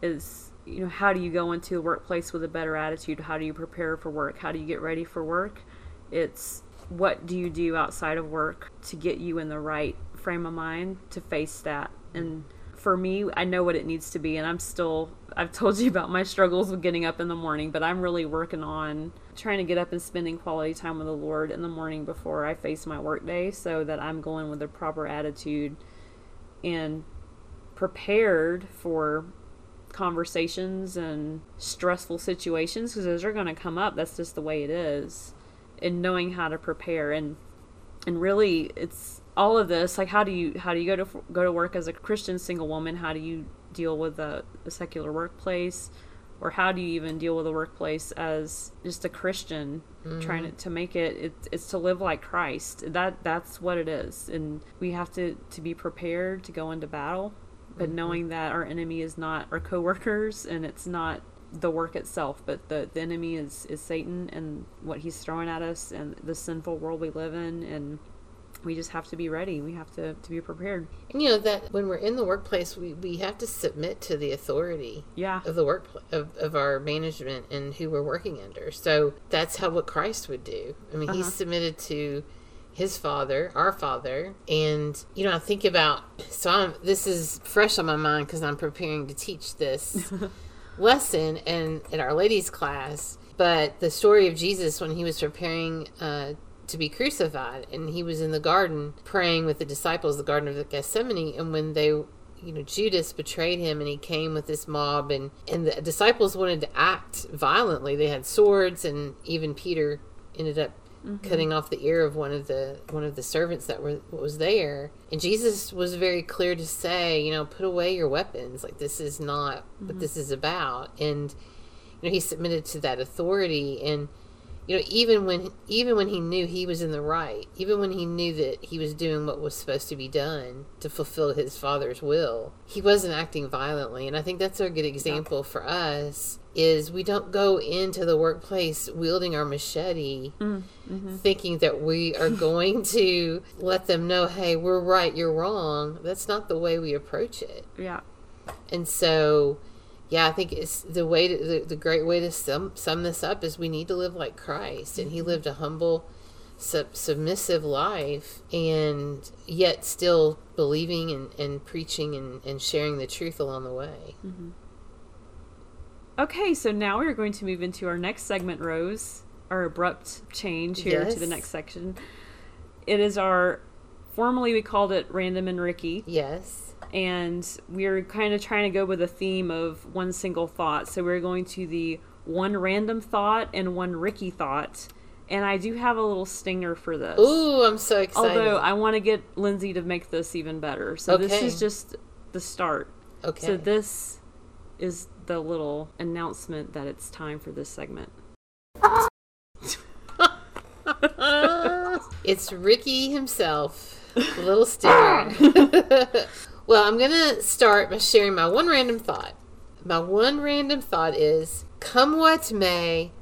is you know how do you go into the workplace with a better attitude? How do you prepare for work? How do you get ready for work? It's what do you do outside of work to get you in the right frame of mind to face that? And for me, I know what it needs to be, and I'm still, I've told you about my struggles with getting up in the morning, but I'm really working on trying to get up and spending quality time with the Lord in the morning before I face my workday so that I'm going with a proper attitude and prepared for conversations and stressful situations because those are going to come up. That's just the way it is. And knowing how to prepare and and really it's all of this like how do you how do you go to go to work as a christian single woman? How do you deal with a, a secular workplace? Or how do you even deal with a workplace as just a christian trying mm-hmm. to, to make it, it it's to live like christ? That that's what it is. And we have to to be prepared to go into battle but mm-hmm. knowing that our enemy is not our coworkers and it's not the work itself, but the, the enemy is, is Satan and what he's throwing at us and the sinful world we live in and we just have to be ready. We have to, to be prepared. And you know that when we're in the workplace, we, we have to submit to the authority Yeah. of the work of, of our management and who we're working under. So that's how what Christ would do. I mean, he Uh-huh. submitted to his father, our father, and you know, I think about so I'm, this is fresh on my mind because I'm preparing to teach this lesson and in our ladies class. But the story of Jesus when he was preparing uh, to be crucified, and he was in the garden praying with the disciples, the Garden of the Gethsemane, and when they you know Judas betrayed him and he came with this mob and and the disciples wanted to act violently. They had swords and even Peter ended up mm-hmm. cutting off the ear of one of the one of the servants that were was there. And Jesus was very clear to say you know put away your weapons. Like this is not what mm-hmm. this is about. And you know he submitted to that authority and you know even when even when he knew he was in the right even when he knew that he was doing what was supposed to be done to fulfill his father's will he wasn't acting violently. And i think that's a good example for us is we don't go into the workplace wielding our machete mm, mm-hmm. thinking that we are going to let them know hey we're right you're wrong. That's not the way we approach it. Yeah. and so, yeah, I think it's the way to, the, the great way to sum, sum this up is we need to live like Christ. And he mm-hmm. lived a humble, sub, submissive life and yet still believing and, and preaching and, and sharing the truth along the way. Mm-hmm. Okay, so now we're going to move into our next segment, Rose. our abrupt change here to the next section. It is our formerly we called it Random and Ricky, Yes. and we're kind of trying to go with a theme of one single thought. So we're going to the one random thought and one Ricky thought. And I do have a little stinger for this. Ooh, I'm so excited. Although I want to get Lindsay to make this even better. So this is just the start. okay. So this is the little announcement that it's time for this segment. it's Ricky himself, the little stinger. well, I'm going to start by sharing my one random thought. My one random thought is Come what may,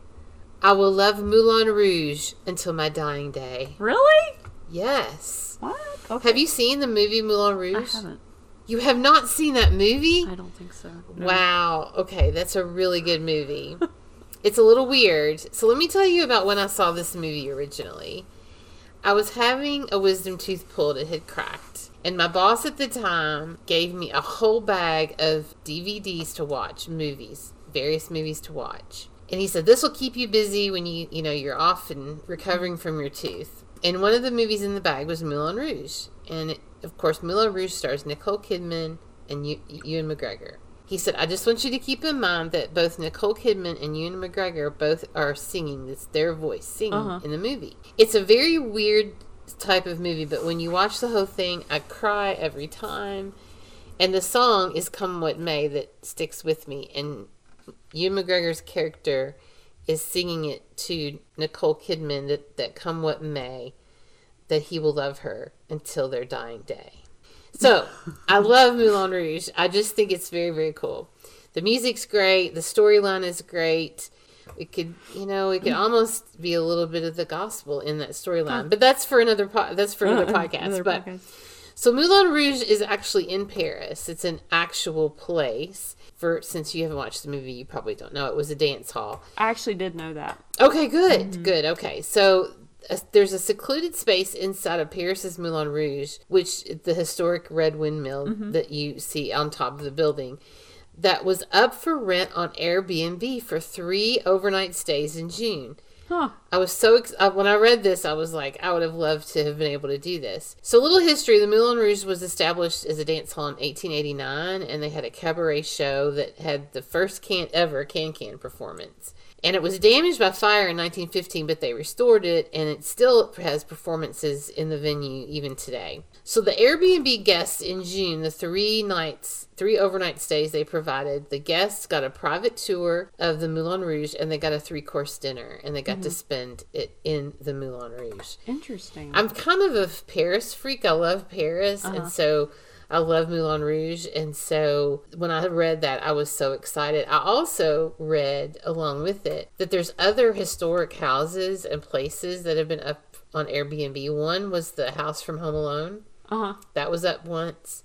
I will love Moulin Rouge until my dying day. Really? Yes. What? Okay. Have you seen the movie Moulin Rouge? I haven't. You have not seen that movie? I don't think so. No. Wow. Okay, that's a really good movie. it's a little weird. So let me tell you about when I saw this movie originally. I was having a wisdom tooth pulled, it had cracked. And my boss at the time gave me a whole bag of DVDs to watch, movies, various movies to watch. And he said, This will keep you busy when you, you know, you're off and recovering from your tooth. And one of the movies in the bag was Moulin Rouge. And it, of course, Moulin Rouge stars Nicole Kidman and Ew- Ewan McGregor. He said, I just want you to keep in mind that both Nicole Kidman and Ewan McGregor both are singing. It's their voice singing Uh-huh. in the movie. It's a very weird type of movie, but when you watch the whole thing, I cry every time. And the song is Come What May that sticks with me. And Ewan McGregor's character is singing it to Nicole Kidman that, that come what may, that he will love her until their dying day. So I love Moulin Rouge. I just think it's very, very cool. The music's great. The storyline is great. It could, you know, it could almost be a little bit of the gospel in that storyline, but that's for another. Po- that's for another podcast. Another but podcast. so Moulin Rouge is actually in Paris. It's an actual place. For since you haven't watched the movie, you probably don't know. It was a dance hall. I actually did know that. Okay, good, mm-hmm. good. Okay, so uh, there's a secluded space inside of Paris's Moulin Rouge, which the historic red windmill that you see on top of the building, that was up for rent on Airbnb for three overnight stays in June. Huh. I was so ex- uh, when I read this, I was like, I would have loved to have been able to do this. So, little history: the Moulin Rouge was established as a dance hall in 1889, and they had a cabaret show that had the first can ever can can performance. And it was damaged by fire in 1915, but they restored it, and it still has performances in the venue even today. So the Airbnb guests in June, the three nights, three overnight stays they provided, the guests got a private tour of the Moulin Rouge, and they got a three course dinner, and they got to mm-hmm. spend it in the Moulin Rouge. Interesting. I'm kind of a Paris freak. I love Paris, and uh-huh. so I love Moulin Rouge. And so when I read that, I was so excited. I also read along with it that there's other historic houses and places that have been up on Airbnb. One was the house from Home Alone. uh huh. That was up once.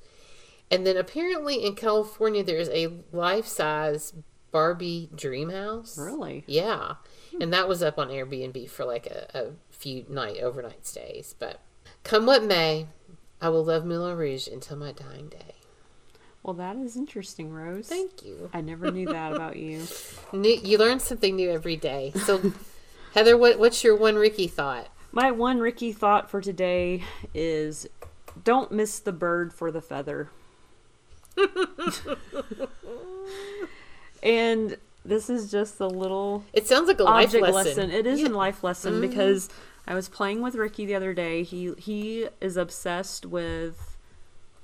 And then apparently in California, there's a life size Barbie dream house. Really? Yeah. And that was up on Airbnb for like a, a few night overnight stays. But come what may, I will love Moulin Rouge until my dying day. Well, that is interesting, Rose. Thank you. I never knew that about you. New, you learn something new every day. So, Heather, what, what's your one Ricky thought? My one Ricky thought for today is don't miss the bird for the feather. and this is just a little It sounds like a life lesson. lesson. It is Yeah. Mm-hmm. a life lesson because I was playing with Ricky the other day. He he is obsessed with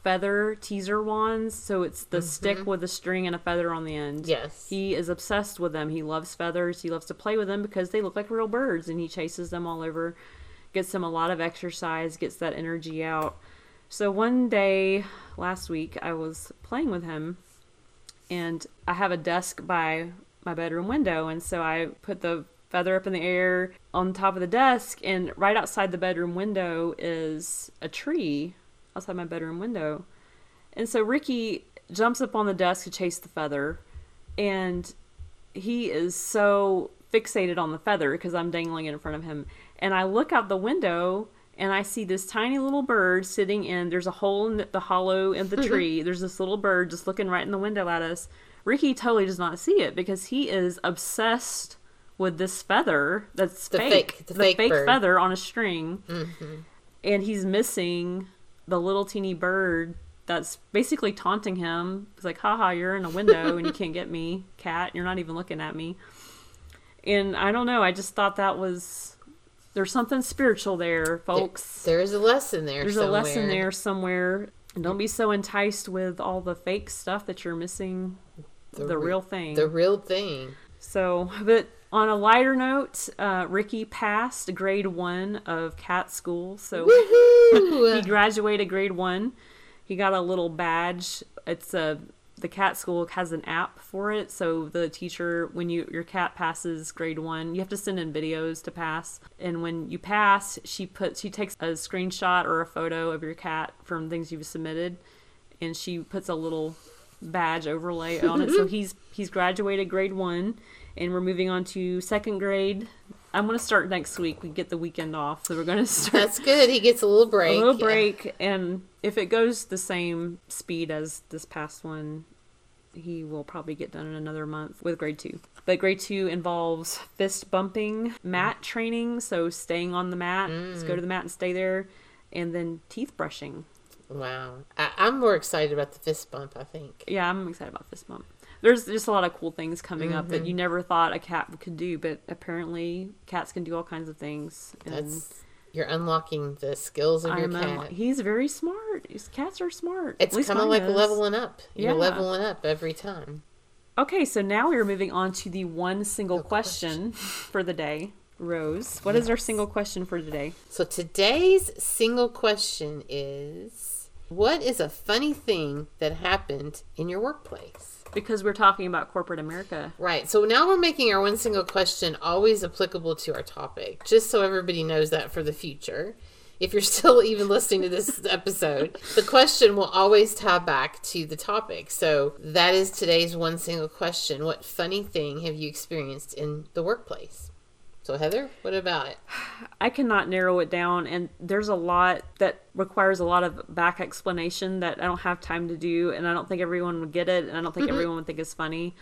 feather teaser wands. So it's the stick with a string and a feather on the end. Mm-hmm. Yes. He is obsessed with them. He loves feathers. He loves to play with them because they look like real birds and he chases them all over. Gets them a lot of exercise, gets that energy out. So one day last week I was playing with him and I have a desk by my bedroom window, and so I put the feather up in the air on top of the desk, and right outside the bedroom window is a tree outside my bedroom window. And so Ricky jumps up on the desk to chase the feather, and he is so fixated on the feather because I'm dangling it in front of him. And I look out the window and I see this tiny little bird sitting in. There's a hole in the, the hollow in the tree. There's this little bird just looking right in the window at us. Ricky totally does not see it because he is obsessed with this feather that's The fake, fake- the fake bird. feather on a string, mm-hmm. and he's missing the little teeny bird that's basically taunting him. It's like, haha, you're in a window and you can't get me, cat. You're not even looking at me. And I don't know. I just thought that was there's something spiritual there, folks. There is a lesson there. There's somewhere. a lesson there somewhere. And don't be so enticed with all the fake stuff that you're missing the, re- real thing. The real thing. So, but on a lighter note, uh, Ricky passed grade one of cat school. So he graduated grade one. He got a little badge. It's a the cat school has an app for it. So the teacher, when you your cat passes grade one, you have to send in videos to pass. And when you pass, she puts she takes a screenshot or a photo of your cat from things you've submitted, and she puts a little badge overlay on it. so he's he's graduated grade one, and we're moving on to second grade. I'm gonna start next week. We get the weekend off, so we're gonna start That's good. He gets a little break. a little Yeah. break and if it goes the same speed as this past one he will probably get done in another month with grade two but grade two involves fist bumping mat training so staying on the mat just Mm. go to the mat and stay there and then teeth brushing Wow. I, I'm more excited about the fist bump, I think. yeah i'm excited about fist bump there's just a lot of cool things coming up Mm-hmm. that you never thought a cat could do but apparently cats can do all kinds of things and That's you're unlocking the skills of your I'm, um, cat. he's very smart his cats are smart it's kind of like is. leveling up. You're Yeah. leveling up every time. Okay, so now we're moving on to the one single The question for the day. Rose, what is our single question for today? So today's single question is what is a funny thing that happened in your workplace? Because we're talking about corporate America. Right. So now we're making our one single question always applicable to our topic, just so everybody knows that for the future. If you're still even listening to this episode, the question will always tie back to the topic. So that is today's one single question. What funny thing have you experienced in the workplace? So Heather, what about it? I cannot narrow it down, and there's a lot that requires a lot of back explanation that I don't have time to do, and I don't think everyone would get it, and I don't think mm-hmm. everyone would think it's funny.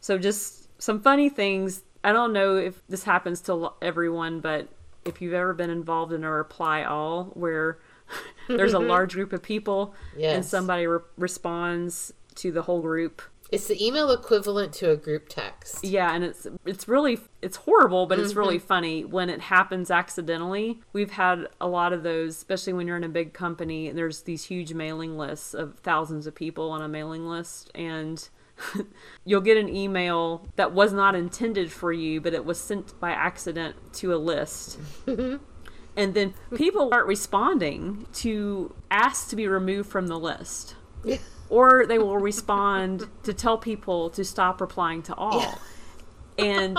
So, just some funny things. I don't know if this happens to everyone, but if you've ever been involved in a reply all where there's a large group of people and somebody re- responds to the whole group It's the email equivalent to a group text. yeah, and it's it's really it's horrible, but it's really mm-hmm. funny when it happens accidentally. We've had a lot of those, especially when you're in a big company. and There's these huge mailing lists of thousands of people on a mailing list, and you'll get an email that was not intended for you, but it was sent by accident to a list. Mm-hmm. And then people aren't responding to ask to be removed from the list or they will respond to tell people to stop replying to all. And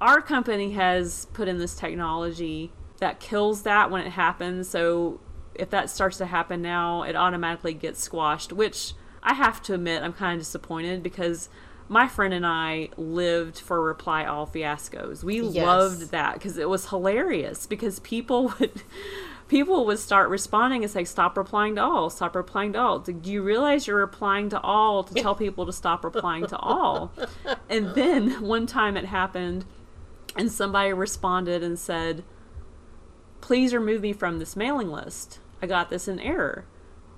our company has put in this technology that kills that when it happens. So if that starts to happen now, it automatically gets squashed, which I have to admit I'm kind of disappointed because my friend and I lived for reply all fiascos. We Yes. loved that because it was hilarious because people would people would start responding and say stop replying to all stop replying to all. Do you realize you're replying to all to tell people to stop replying to all? And then one time it happened and somebody responded and said please remove me from this mailing list. I got this in error.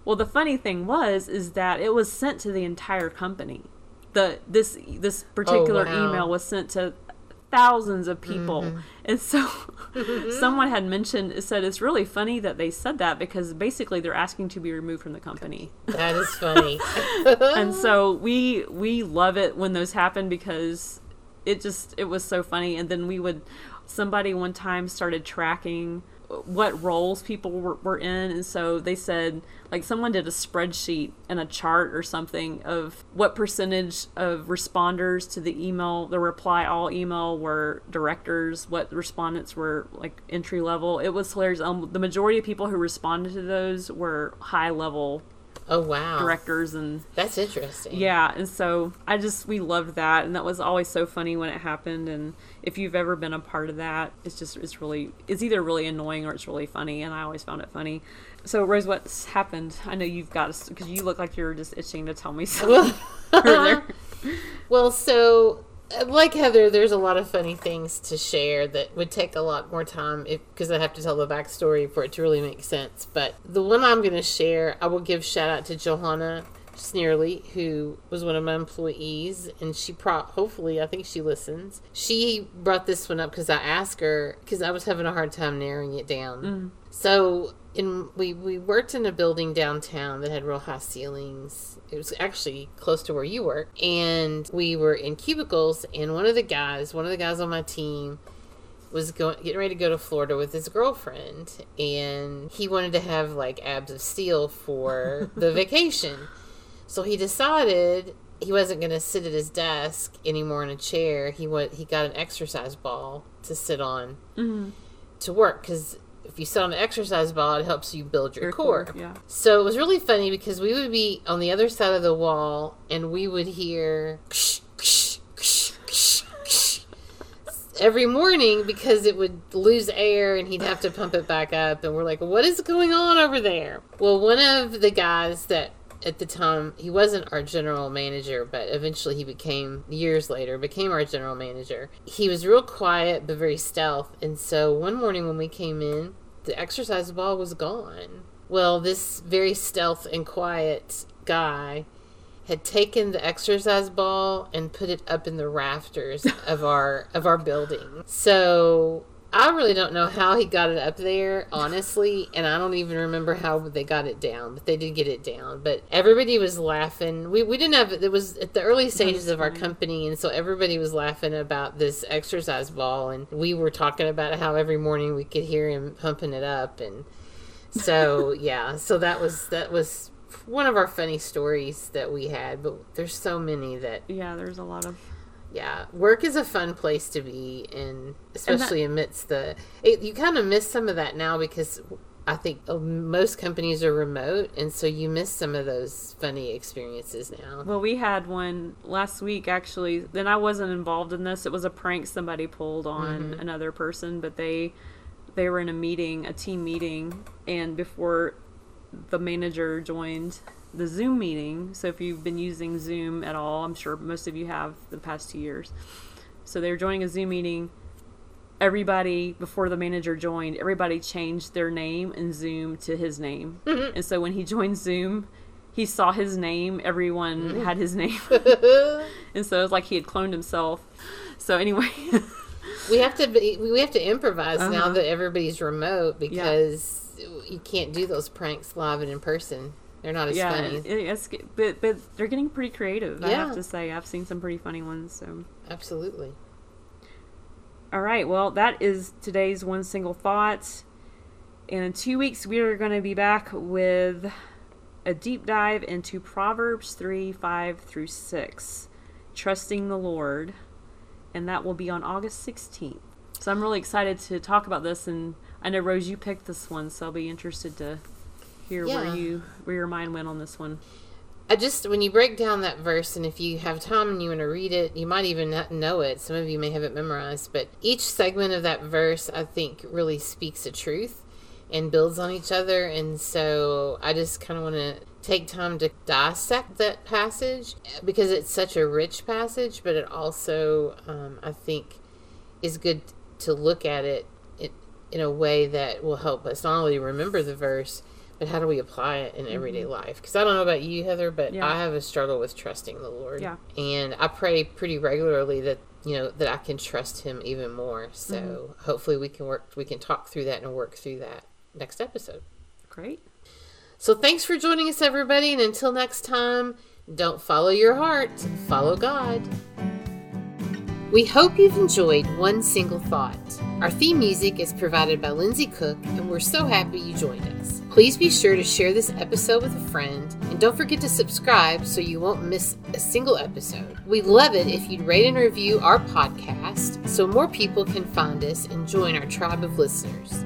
Well the funny thing was is that it was sent to the entire company. The this this particular oh, wow. email was sent to thousands of people. Mm-hmm. And so someone had mentioned said it's really funny that they said that because basically they're asking to be removed from the company. That is funny. and so we we love it when those happen because it just it was so funny. And then we would somebody one time started tracking what roles people were, were in and so they said like someone did a spreadsheet and a chart or something of what percentage of responders to the email the reply all email were directors what respondents were like entry level it was hilarious um, the majority of people who responded to those were high level oh wow. directors and That's interesting. yeah, and so I just we loved that, and that was always so funny when it happened. And if you've ever been a part of that, it's just it's really it's either really annoying or it's really funny, and I always found it funny. So Rose, what's happened? I know you've got because you look like you're just itching to tell me something. Well, so uh, like Heather, there's a lot of funny things to share that would take a lot more time because I have to tell the backstory for it to really make sense. But the one I'm going to share, I will give shout out to Johanna Sneerly, who was one of my employees, and she pro hopefully I think she listens. She brought this one up because I asked her because I was having a hard time narrowing it down. Mm. So in we we worked in a building downtown that had real high ceilings. It was actually close to where you work, and we were in cubicles. And one of the guys, one of the guys on my team, was going getting ready to go to Florida with his girlfriend, and he wanted to have like abs of steel for the vacation. So he decided he wasn't going to sit at his desk anymore in a chair. He went. He got an exercise ball to sit on Mhm. to work because if you sit on an exercise ball, it helps you build your, Your core. core, yeah. So it was really funny because we would be on the other side of the wall and we would hear every morning because it would lose air and he'd have to pump it back up. And we're like, what is going on over there? Well, one of the guys that at the time he wasn't our general manager but eventually he became years later became our general manager. He was real quiet but very stealth and so one morning when we came in the exercise ball was gone. Well this very stealth and quiet guy had taken the exercise ball and put it up in the rafters of our of our building. So I really don't know how he got it up there, honestly, and I don't even remember how they got it down, but they did get it down. But everybody was laughing. We, we didn't have it was at the early stages of our company, and so everybody was laughing about this exercise ball, and we were talking about how every morning we could hear him pumping it up, and so yeah, so that was that was one of our funny stories that we had, but there's so many that Yeah, there's a lot of yeah, work is a fun place to be, and especially amidst the. It, you kind of miss some of that now because I think uh, most companies are remote, and so you miss some of those funny experiences now. Well, we had one last week actually. Then I wasn't involved in this. It was a prank somebody pulled on another person, but they they were in a meeting, a team meeting, and before the manager joined the Zoom meeting. So if you've been using Zoom at all, I'm sure most of you have the past two years. So they were joining a Zoom meeting. Everybody before the manager joined, everybody changed their name in Zoom to his name. And so when he joined Zoom, he saw his name. Everyone had his name, and so it was like he had cloned himself. So anyway, we have to be, we have to improvise now Uh-huh. that everybody's remote because you can't do those pranks live and in person. They're not as yeah, funny. it- it's but but they're getting pretty creative. I have to say, I've seen some pretty funny ones. So. Absolutely. All right, well, that is today's one single thought. And in two weeks, we are going to be back with a deep dive into Proverbs 3 5 through 6, Trusting the Lord. And that will be on August 16th. So I'm really excited to talk about this. And I know, Rose, you picked this one, so I'll be interested to hear Yeah. where you where your mind went on this one. I just when you break down that verse, and if you have time and you want to read it, you might even not know it. Some of you may have it memorized, but each segment of that verse, I think, really speaks a truth and builds on each other. And so I just kind of want to take time to dissect that passage because it's such a rich passage, but it also, um, I think, is good to look at it in, in a way that will help us not only remember the verse, but how do we apply it in everyday mm-hmm. life? Because I don't know about you, Heather, but Yeah. I have a struggle with trusting the Lord. Yeah. And I pray pretty regularly that you know that I can trust Him even more. So mm-hmm. hopefully we can work, we can talk through that and work through that next episode. Great. So thanks for joining us, everybody, and until next time, don't follow your heart, follow God. We hope you've enjoyed One Single Thought. Our theme music is provided by Lindsay Cook, and we're so happy you joined us. Please be sure to share this episode with a friend, and don't forget to subscribe so you won't miss a single episode. We'd love it if you'd rate and review our podcast so more people can find us and join our tribe of listeners.